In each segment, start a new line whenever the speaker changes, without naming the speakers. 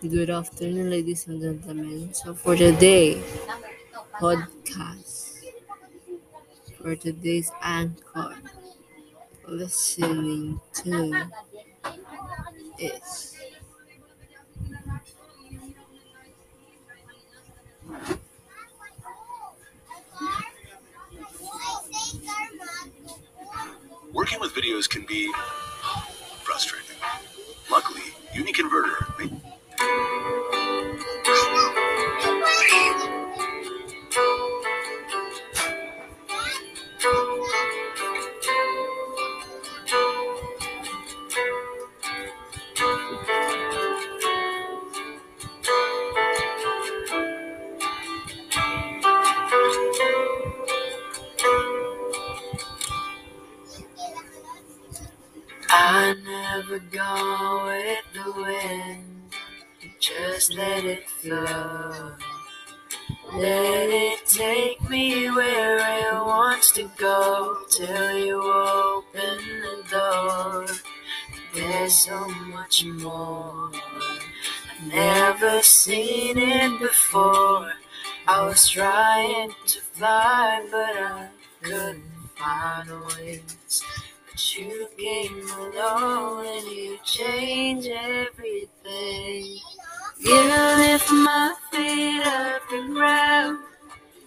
Good afternoon, ladies and gentlemen. So, for today podcast, for today's anchor, listening to is
Working with videos can be frustrating. Luckily, UniConverter.
I never go with the wind, just let it flow. Let it take me where it wants to go till you open the door. There's so much more. I've never seen it before. I was trying to fly, but I couldn't find wings. You came along and you changed everything. You lift my feet off the ground,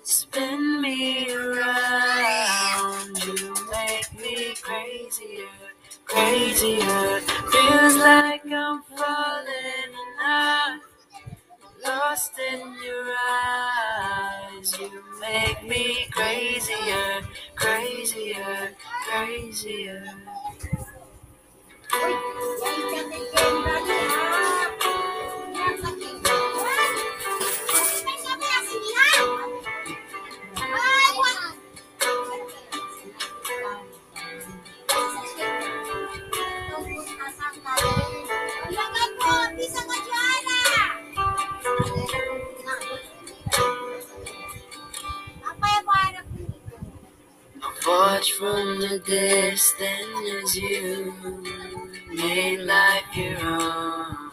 spin me around. You make me crazier, crazier. Feels like I'm falling and I'm lost in your eyes. You make me crazier, crazier, crazier. From the distance as you made life your own.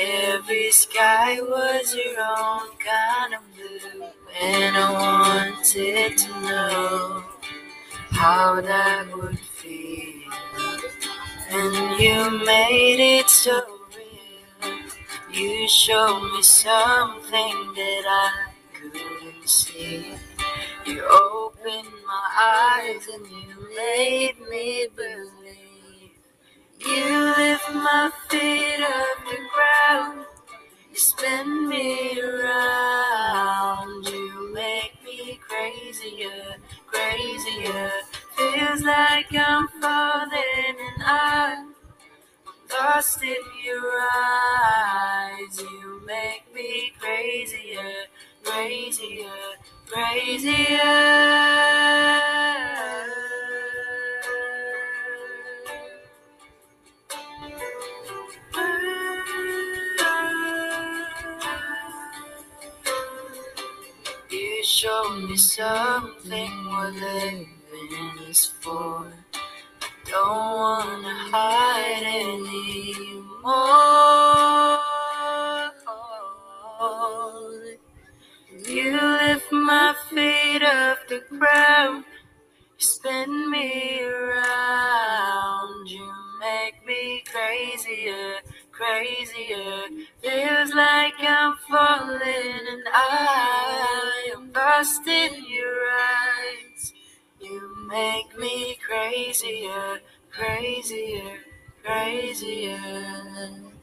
Every sky was your own kind of blue, and I wanted to know how that would feel. And you made it so real. You showed me something that I couldn't see. You my eyes and you made me believe. You lift my feet off the ground. You spin me around. You make me crazier, crazier. Feels like I'm falling and I'm lost in your eyes. You make me crazier, crazier, crazier. Showed me something what living is for. Don't wanna hide anymore. You lift my feet off the ground, you spin me around, you make me crazier, crazier. Feels like I'm falling and I lost in your eyes. You make me crazier, crazier, crazier.